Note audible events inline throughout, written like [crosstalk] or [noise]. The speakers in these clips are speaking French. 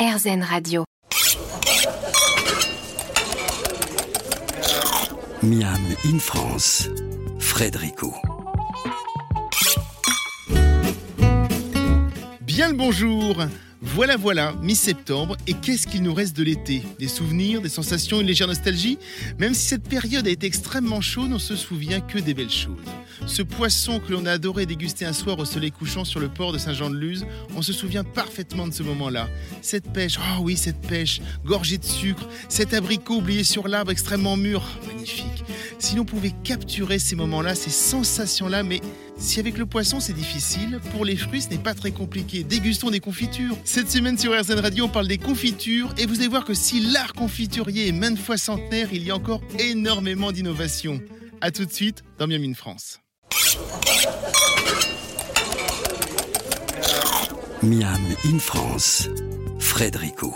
RZN Radio. Miam in France, Frédérico. Bien le bonjour voilà, voilà, mi-septembre, et qu'est-ce qu'il nous reste de l'été? Des souvenirs, des sensations, une légère nostalgie? Même si cette période a été extrêmement chaude, on se souvient que des belles choses. Ce poisson que l'on a adoré déguster un soir au soleil couchant sur le port de Saint-Jean-de-Luz, on se souvient parfaitement de ce moment-là. Cette pêche, oh oui, cette pêche, gorgée de sucre, cet abricot oublié sur l'arbre extrêmement mûr, magnifique. Si l'on pouvait capturer ces moments-là, ces sensations-là, mais si avec le poisson c'est difficile, pour les fruits ce n'est pas très compliqué. Dégustons des confitures. Cette semaine sur RZN Radio, on parle des confitures et vous allez voir que si l'art confiturier est maintes fois centenaire, il y a encore énormément d'innovations. A tout de suite dans Miami France. Miam in France, Frédérico.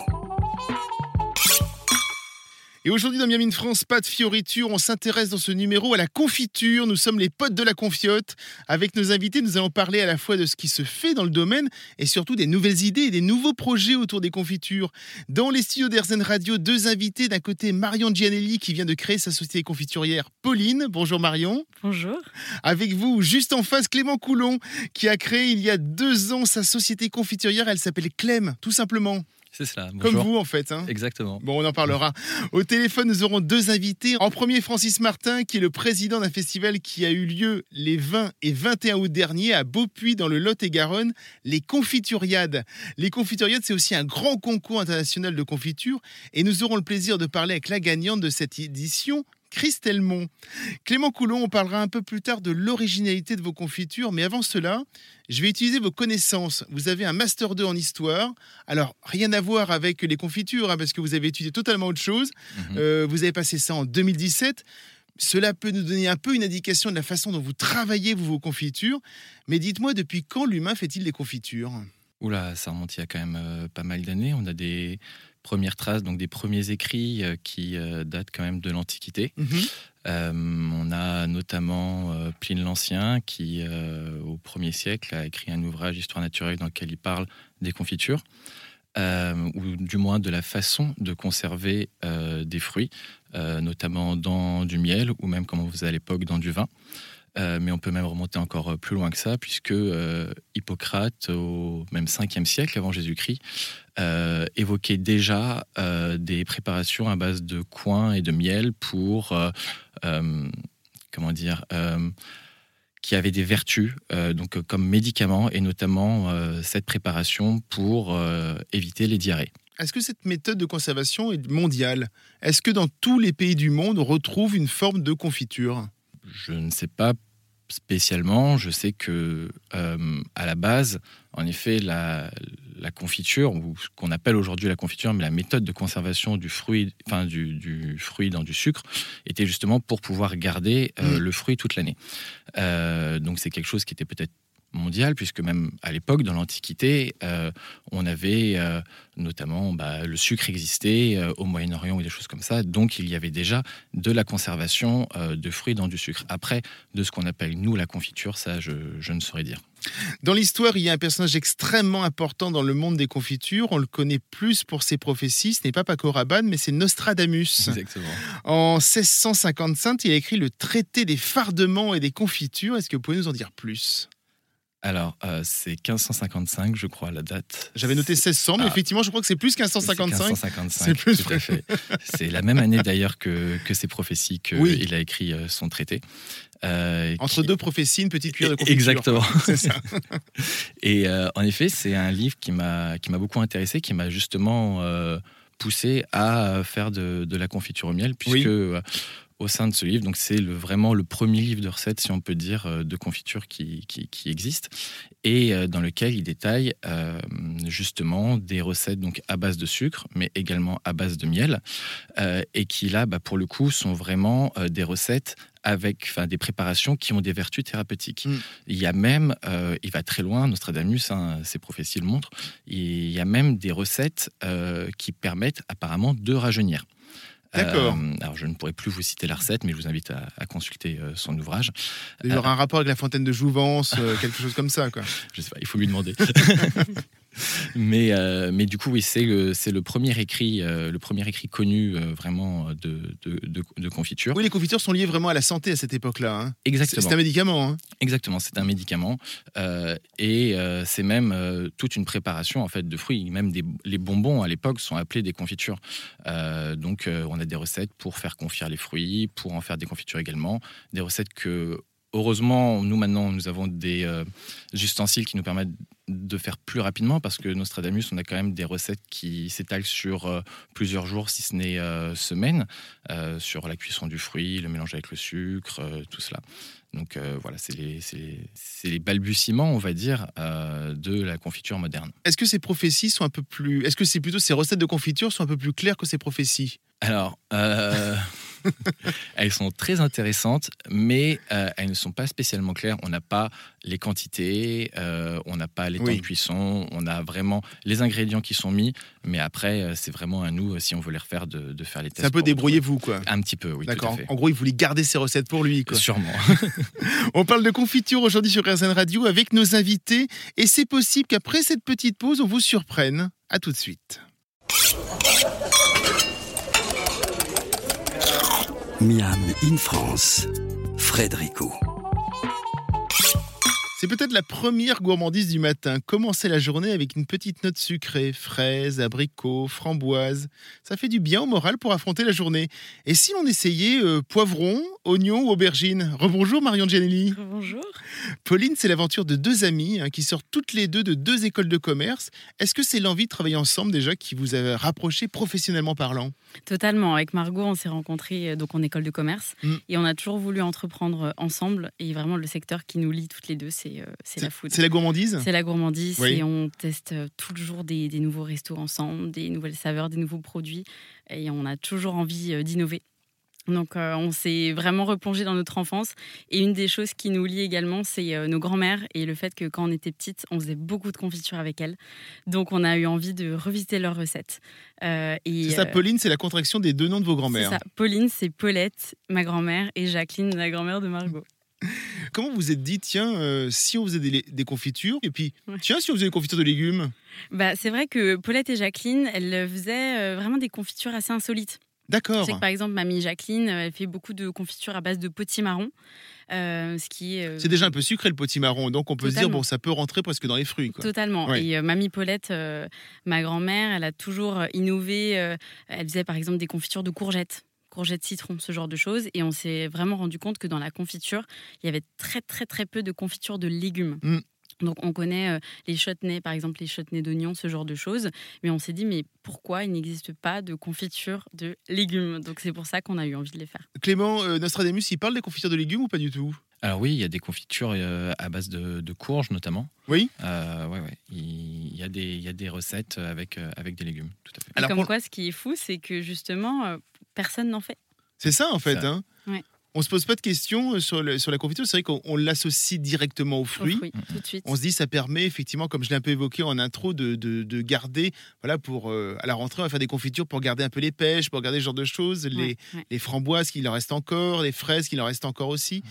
Et aujourd'hui dans Miami France, pas de fioriture, on s'intéresse dans ce numéro à la confiture. Nous sommes les potes de la confiote. Avec nos invités, nous allons parler à la fois de ce qui se fait dans le domaine et surtout des nouvelles idées et des nouveaux projets autour des confitures. Dans les studios d'Airzen Radio, deux invités. D'un côté, Marion Gianelli qui vient de créer sa société confiturière Pauline. Bonjour Marion. Bonjour. Avec vous, juste en face, Clément Coulon qui a créé il y a deux ans sa société confiturière. Elle s'appelle Clem, tout simplement. C'est cela. Comme vous, en fait. Hein. Exactement. Bon, on en parlera. Au téléphone, nous aurons deux invités. En premier, Francis Martin, qui est le président d'un festival qui a eu lieu les 20 et 21 août dernier à Beaupuy, dans le Lot-et-Garonne, les Confituriades. Les Confituriades, c'est aussi un grand concours international de confiture. Et nous aurons le plaisir de parler avec la gagnante de cette édition, Christelle Mont. Clément Coulon, on parlera un peu plus tard de l'originalité de vos confitures, mais avant cela, je vais utiliser vos connaissances. Vous avez un Master 2 en histoire. Alors, rien à voir avec les confitures, hein, parce que vous avez étudié totalement autre chose. Mhm. Euh, vous avez passé ça en 2017. Cela peut nous donner un peu une indication de la façon dont vous travaillez vos confitures. Mais dites-moi, depuis quand l'humain fait-il des confitures? Oula, ça remonte il y a quand même euh, pas mal d'années. On a des premières traces, donc des premiers écrits euh, qui euh, datent quand même de l'Antiquité. Mhm. Euh, on a notamment Pline l'Ancien qui, au 1er siècle, a écrit un ouvrage Histoire naturelle dans lequel il parle des confitures. ou du moins de la façon de conserver des fruits, notamment dans du miel ou même, comme on faisait à l'époque, dans du vin. Euh, mais on peut même remonter encore plus loin que ça, puisque euh, Hippocrate, au même 5e siècle avant Jésus-Christ, évoquait déjà des préparations à base de coin et de miel pour, comment dire, qui avaient des vertus, donc comme médicaments, et notamment cette préparation pour éviter les diarrhées. Est-ce que cette méthode de conservation est mondiale? Est-ce que dans tous les pays du monde, on retrouve une forme de confiture? Je ne sais pas spécialement. Je sais que euh, à la base, en effet, la, confiture, ou ce qu'on appelle aujourd'hui la confiture, mais la méthode de conservation du fruit, enfin du, fruit dans du sucre, était justement pour pouvoir garder euh, mmh. le fruit toute l'année. Euh, donc c'est quelque chose qui était peut-être mondiale, puisque même à l'époque, dans l'Antiquité, euh, on avait euh, notamment bah, le sucre existait euh, au Moyen-Orient ou des choses comme ça. Donc il y avait déjà de la conservation de fruits dans du sucre. Après, de ce qu'on appelle nous la confiture, ça je, ne saurais dire. Dans l'histoire, il y a un personnage extrêmement important dans le monde des confitures. On le connaît plus pour ses prophéties. Ce n'est pas Paco Rabanne, mais c'est Nostradamus. Exactement. En 1655, il a écrit le traité des fardements et des confitures. Est-ce que vous pouvez nous en dire plus? Alors, euh, c'est 1555, je crois, la date. J'avais noté 1600, mais ah. effectivement, je crois que c'est plus 1555. 1555, c'est plus tout fait. C'est la même année d'ailleurs que, que ces prophéties qu'il il a écrit euh, son traité. Euh, Entre deux prophéties, une petite cuillère de confiture. Exactement. [laughs] Ça. [laughs] Et en effet, c'est un livre qui m'a beaucoup intéressé, qui m'a justement poussé à faire de, de, la confiture au miel, puisque au sein de ce livre. Donc c'est vraiment le premier livre de recettes, si on peut dire, euh, de confiture qui, qui, existe, et euh, dans lequel il détaille euh, justement des recettes donc à base de sucre, mais également à base de miel, et qui là, bah, pour le coup, sont vraiment des recettes avec enfin, des préparations qui ont des vertus thérapeutiques. Mm. Il y a même, il va très loin, Nostradamus, hein, ses prophéties le montrent, il y a même des recettes qui permettent apparemment de rajeunir. D'accord. Euh, alors, je ne pourrais plus vous citer la recette, mais je vous invite à, consulter euh, son ouvrage. Il y aura un rapport avec la fontaine de Jouvence, euh, quelque chose comme ça, quoi. [laughs] Je sais pas, il faut lui demander. [laughs] mais, euh, mais du coup, oui, c'est le, c'est le premier écrit, euh, le premier écrit connu euh, vraiment de, de, de, confiture. Oui, les confitures sont liées vraiment à la santé à cette époque-là. Hein. Exactement. C'est un médicament. Hein. Exactement, c'est un médicament. et c'est même toute une préparation en fait de fruits. Même des, les bonbons à l'époque sont appelés des confitures. donc, on a des recettes pour faire confire les fruits, pour en faire des confitures également. Des recettes que heureusement, nous maintenant, nous avons des euh, ustensiles qui nous permettent de faire plus rapidement parce que Nostradamus, on a quand même des recettes qui s'étalent sur euh, plusieurs jours, si ce n'est euh, semaines, sur la cuisson du fruit, le mélange avec le sucre, tout cela. Donc voilà, c'est les, les, balbutiements, on va dire, de la confiture moderne. Est-ce que ces prophéties sont un peu plus... Est-ce que c'est plutôt ces recettes de confiture sont un peu plus claires que ces prophéties? Alors... [laughs] [laughs] elles sont très intéressantes, mais euh, elles ne sont pas spécialement claires. On n'a pas les quantités, euh, on n'a pas les temps de cuisson, on a vraiment les ingrédients qui sont mis, mais après, euh, c'est vraiment à nous, si on veut les refaire, de, faire les tests. C'est un peu débrouillez-vous, quoi. Un petit peu, oui. D'accord. En gros, il voulait garder ses recettes pour lui, quoi. Sûrement. [laughs] on parle de confiture aujourd'hui sur RZN Radio avec nos invités, et c'est possible qu'après cette petite pause, on vous surprenne. À tout de suite. Miam in France, Frédérico. C'est peut-être la première gourmandise du matin. Commencer la journée avec une petite note sucrée, fraises, abricots, framboises. Ça fait du bien au moral pour affronter la journée. Et si l'on essayait euh, poivron, oignon ou aubergine Rebonjour Marion Gianelli. Bonjour. Pauline, c'est l'aventure de deux amies hein, qui sortent toutes les deux de deux écoles de commerce. Est-ce que c'est l'envie de travailler ensemble déjà qui vous a rapproché professionnellement parlant? Totalement. Avec Margot, on s'est rencontrés euh, donc en école de commerce mm. et on a toujours voulu entreprendre euh, ensemble. Et vraiment, le secteur qui nous lie toutes les deux, c'est euh, la food. C'est la gourmandise C'est la gourmandise et on teste toujours des, des nouveaux restos ensemble, des nouvelles saveurs, des nouveaux produits et on a toujours envie d'innover. Donc euh, on s'est vraiment replongé dans notre enfance. Et une des choses qui nous lie également, c'est euh, nos grands-mères et le fait que quand on était petite, on faisait beaucoup de confitures avec elles. Donc on a eu envie de revisiter leurs recettes. Euh, c'est ça, Pauline, c'est la contraction des deux noms de vos grands-mères. C'est Pauline, c'est Paulette, ma grand-mère, et Jacqueline, la grand-mère de Margot. Comment vous êtes dit, tiens, si on faisait des, confitures, et puis, tiens, si on faisait des confitures de légumes? Bah, C'est vrai que Paulette et Jacqueline, elles faisaient vraiment des confitures assez insolites. D'accord. Je sais que par exemple, mamie Jacqueline, elle fait beaucoup de confitures à base de potimarron. Euh, ce qui est, euh, c'est déjà un peu sucré le potimarron, donc on peut se dire bon ça peut rentrer presque dans les fruits. Totalement. Et euh, mamie Paulette, ma grand-mère, elle a toujours innové. elle faisait par exemple des confitures de courgettes courgettes citron, ce genre de choses. Et on s'est vraiment rendu compte que dans la confiture, il y avait très très très peu de confitures de légumes. Mm. Donc on connaît euh, les chutneys, par exemple les chutneys d'oignons, ce genre de choses. Mais on s'est dit, mais pourquoi il n'existe pas de confiture de légumes? Donc c'est pour ça qu'on a eu envie de les faire. Clément, euh, Nostradamus, il parle des confitures de légumes ou pas du tout? Alors oui, il y a des confitures euh, à base de, courges notamment. Oui. Euh, ouais, ouais. Il y a des, il y a des recettes avec, avec des légumes, tout à fait. Alors, comme quoi, ce qui est fou, c'est que justement, personne n'en fait. C'est ça en fait. Hein on se pose pas de questions euh, sur, sur la confiture. C'est vrai qu'on l'associe directement aux fruits. tout de suite. On se dit ça permet effectivement, comme je l'ai un peu évoqué en intro, de, de, garder, voilà, pour euh, à la rentrée, on va faire des confitures pour garder un peu les pêches, pour garder ce genre de choses, les, les, framboises qu'il en reste encore, les fraises qu'il en reste encore aussi.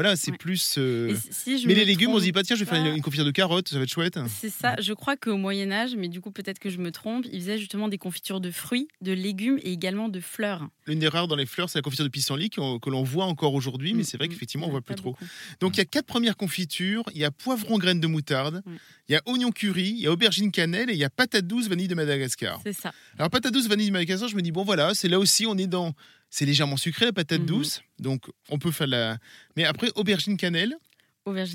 Voilà, c'est plus. Euh, mais les légumes, on se dit pas, tiens, je vais faire une confiture de carottes, ça va être chouette. C'est ça, je crois qu'au Moyen-Âge, mais du coup, peut-être que je me trompe, ils faisaient justement des confitures de fruits, de légumes et également de fleurs. L'une des rares dans les fleurs, c'est la confiture de pissenlit que l'on voit encore aujourd'hui, mais mm, c'est vrai mm, qu'effectivement, on voit plus trop. Donc, il y a quatre premières confitures il y a poivron graines de moutarde, il y a oignon curry, il y a aubergine cannelle et il y a patate douce vanille de Madagascar. C'est ça. Alors, patate douce vanille de Madagascar, je me dis, bon, voilà, c'est là aussi, on est dans c'est légèrement sucré la patate mhm. douce, donc on peut faire la. Mais après aubergine cannelle.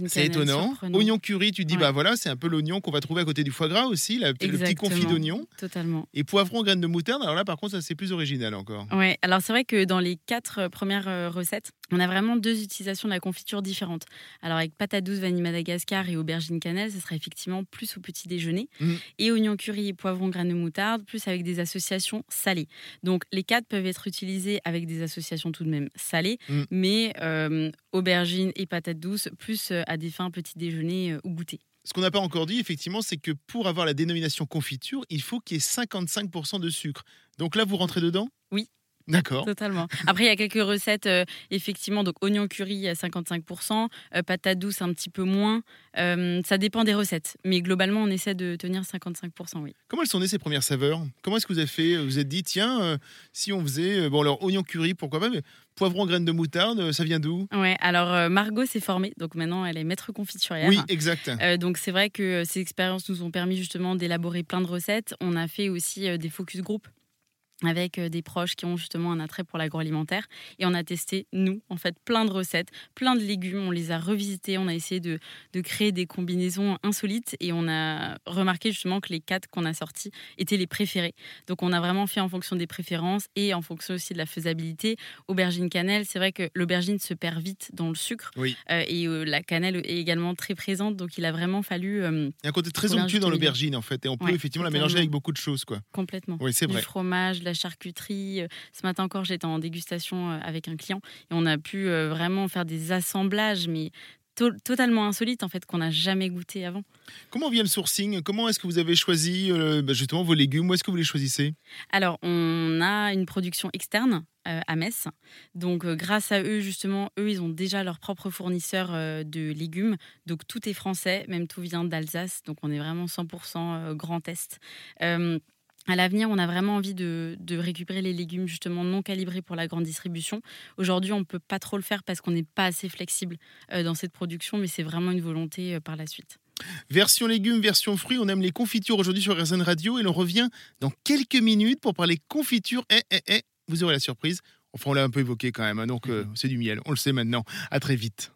C'est étonnant. Oignon curry, tu dis bah voilà, c'est un peu l'oignon qu'on va trouver à côté du foie gras aussi, le petit confit d'oignon. Totalement. Et poivron graines de moutarde. Alors là, par contre, ça c'est plus original encore. Ouais. Alors c'est vrai que dans les quatre euh, premières euh, recettes, on a vraiment deux utilisations de la confiture différentes. Alors avec patate douce, vanille Madagascar et aubergine cannelle, ce sera effectivement plus au petit déjeuner. Mm. Et oignon curry et poivron graines de moutarde, plus avec des associations salées. Donc les quatre peuvent être utilisés avec des associations tout de même salées, mm. mais euh, aubergine et patate douce, plus euh, à des fins petit déjeuner euh, ou goûter. Ce qu'on n'a pas encore dit, effectivement, c'est que pour avoir la dénomination confiture, il faut qu'il y ait 55% de sucre. Donc là, vous rentrez dedans? Oui. D'accord. Totalement. Après, il y a quelques recettes, euh, effectivement. Donc, oignon curry à 55%, euh, patate douce un petit peu moins. Euh, ça dépend des recettes. Mais globalement, on essaie de tenir 55%, oui. Comment elles sont nées ces premières saveurs? Comment est-ce que vous avez fait? Vous vous êtes dit, tiens, euh, si on faisait, bon, alors oignon curry, pourquoi pas, mais poivron, graines de moutarde, ça vient d'où? Ouais, alors Margot s'est formée. Donc, maintenant, elle est maître confiturière. Oui, exact. Donc c'est vrai que ces expériences nous ont permis justement d'élaborer plein de recettes. On a fait aussi des focus group avec des proches qui ont justement un attrait pour l'agroalimentaire. Et on a testé, nous, en fait, plein de recettes, plein de légumes. On les a revisités, on a essayé de, de créer des combinaisons insolites et on a remarqué justement que les quatre qu'on a sortis étaient les préférés. Donc on a vraiment fait en fonction des préférences et en fonction aussi de la faisabilité. Aubergine cannelle, c'est vrai que l'aubergine se perd vite dans le sucre Oui. euh, et euh, la cannelle est également très présente. Donc il a vraiment fallu euh, Il y a un côté très onctueux dans l'aubergine, en fait, et on peut Ouais, effectivement la mélanger avec beaucoup de choses, quoi. complètement. Oui, c'est du vrai. fromage, de la charcuterie. Euh, Ce matin encore, j'étais en dégustation euh, avec un client et on a pu euh, vraiment faire des assemblages, mais to- totalement insolites en fait, qu'on n'a jamais goûté avant. Comment vient le sourcing? Comment est-ce que vous avez choisi euh, bah, justement vos légumes? Où est-ce que vous les choisissez? Alors, on a une production externe euh, à Metz. Donc, euh, grâce à eux, justement, eux, ils ont déjà leur propre fournisseur de légumes. Donc, tout est français, même tout vient d'Alsace. Donc, on est vraiment 100% euh, Grand Est. À l'avenir, on a vraiment envie de, de récupérer les légumes justement non calibrés pour la grande distribution. Aujourd'hui, on ne peut pas trop le faire parce qu'on n'est pas assez flexible euh, dans cette production, mais c'est vraiment une volonté euh, par la suite. Version légumes, version fruits, on aime les confitures aujourd'hui sur RZN Radio et l'on revient dans quelques minutes pour parler confiture. Eh, eh, eh, vous aurez la surprise. Enfin, on l'a un peu évoqué quand même, hein, donc euh, c'est du miel, on le sait maintenant. À très vite.